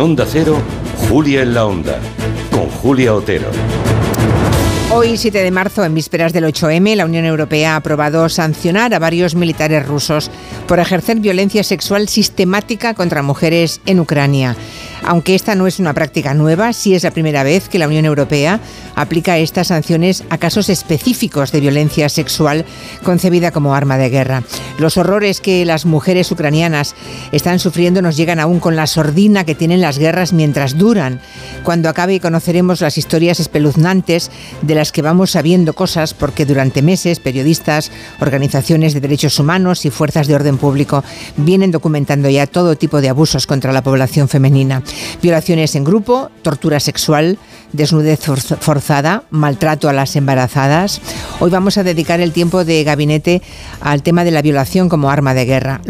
Onda Cero, Julia en la Onda, con Julia Otero. Hoy, 7 de marzo, en vísperas del 8M, la Unión Europea ha aprobado sancionar a varios militares rusos por ejercer violencia sexual sistemática contra mujeres en Ucrania. Aunque esta no es una práctica nueva, sí es la primera vez que la Unión Europea aplica estas sanciones a casos específicos de violencia sexual concebida como arma de guerra. Los horrores que las mujeres ucranianas están sufriendo nos llegan aún con la sordina que tienen las guerras mientras duran. Cuando acabe conoceremos las historias espeluznantes de las que vamos sabiendo cosas porque durante meses periodistas, organizaciones de derechos humanos y fuerzas de orden público vienen documentando ya todo tipo de abusos contra la población femenina. Violaciones en grupo, tortura sexual, desnudez forzada, maltrato a las embarazadas. Hoy vamos a dedicar el tiempo de gabinete al tema de la violación como arma de guerra.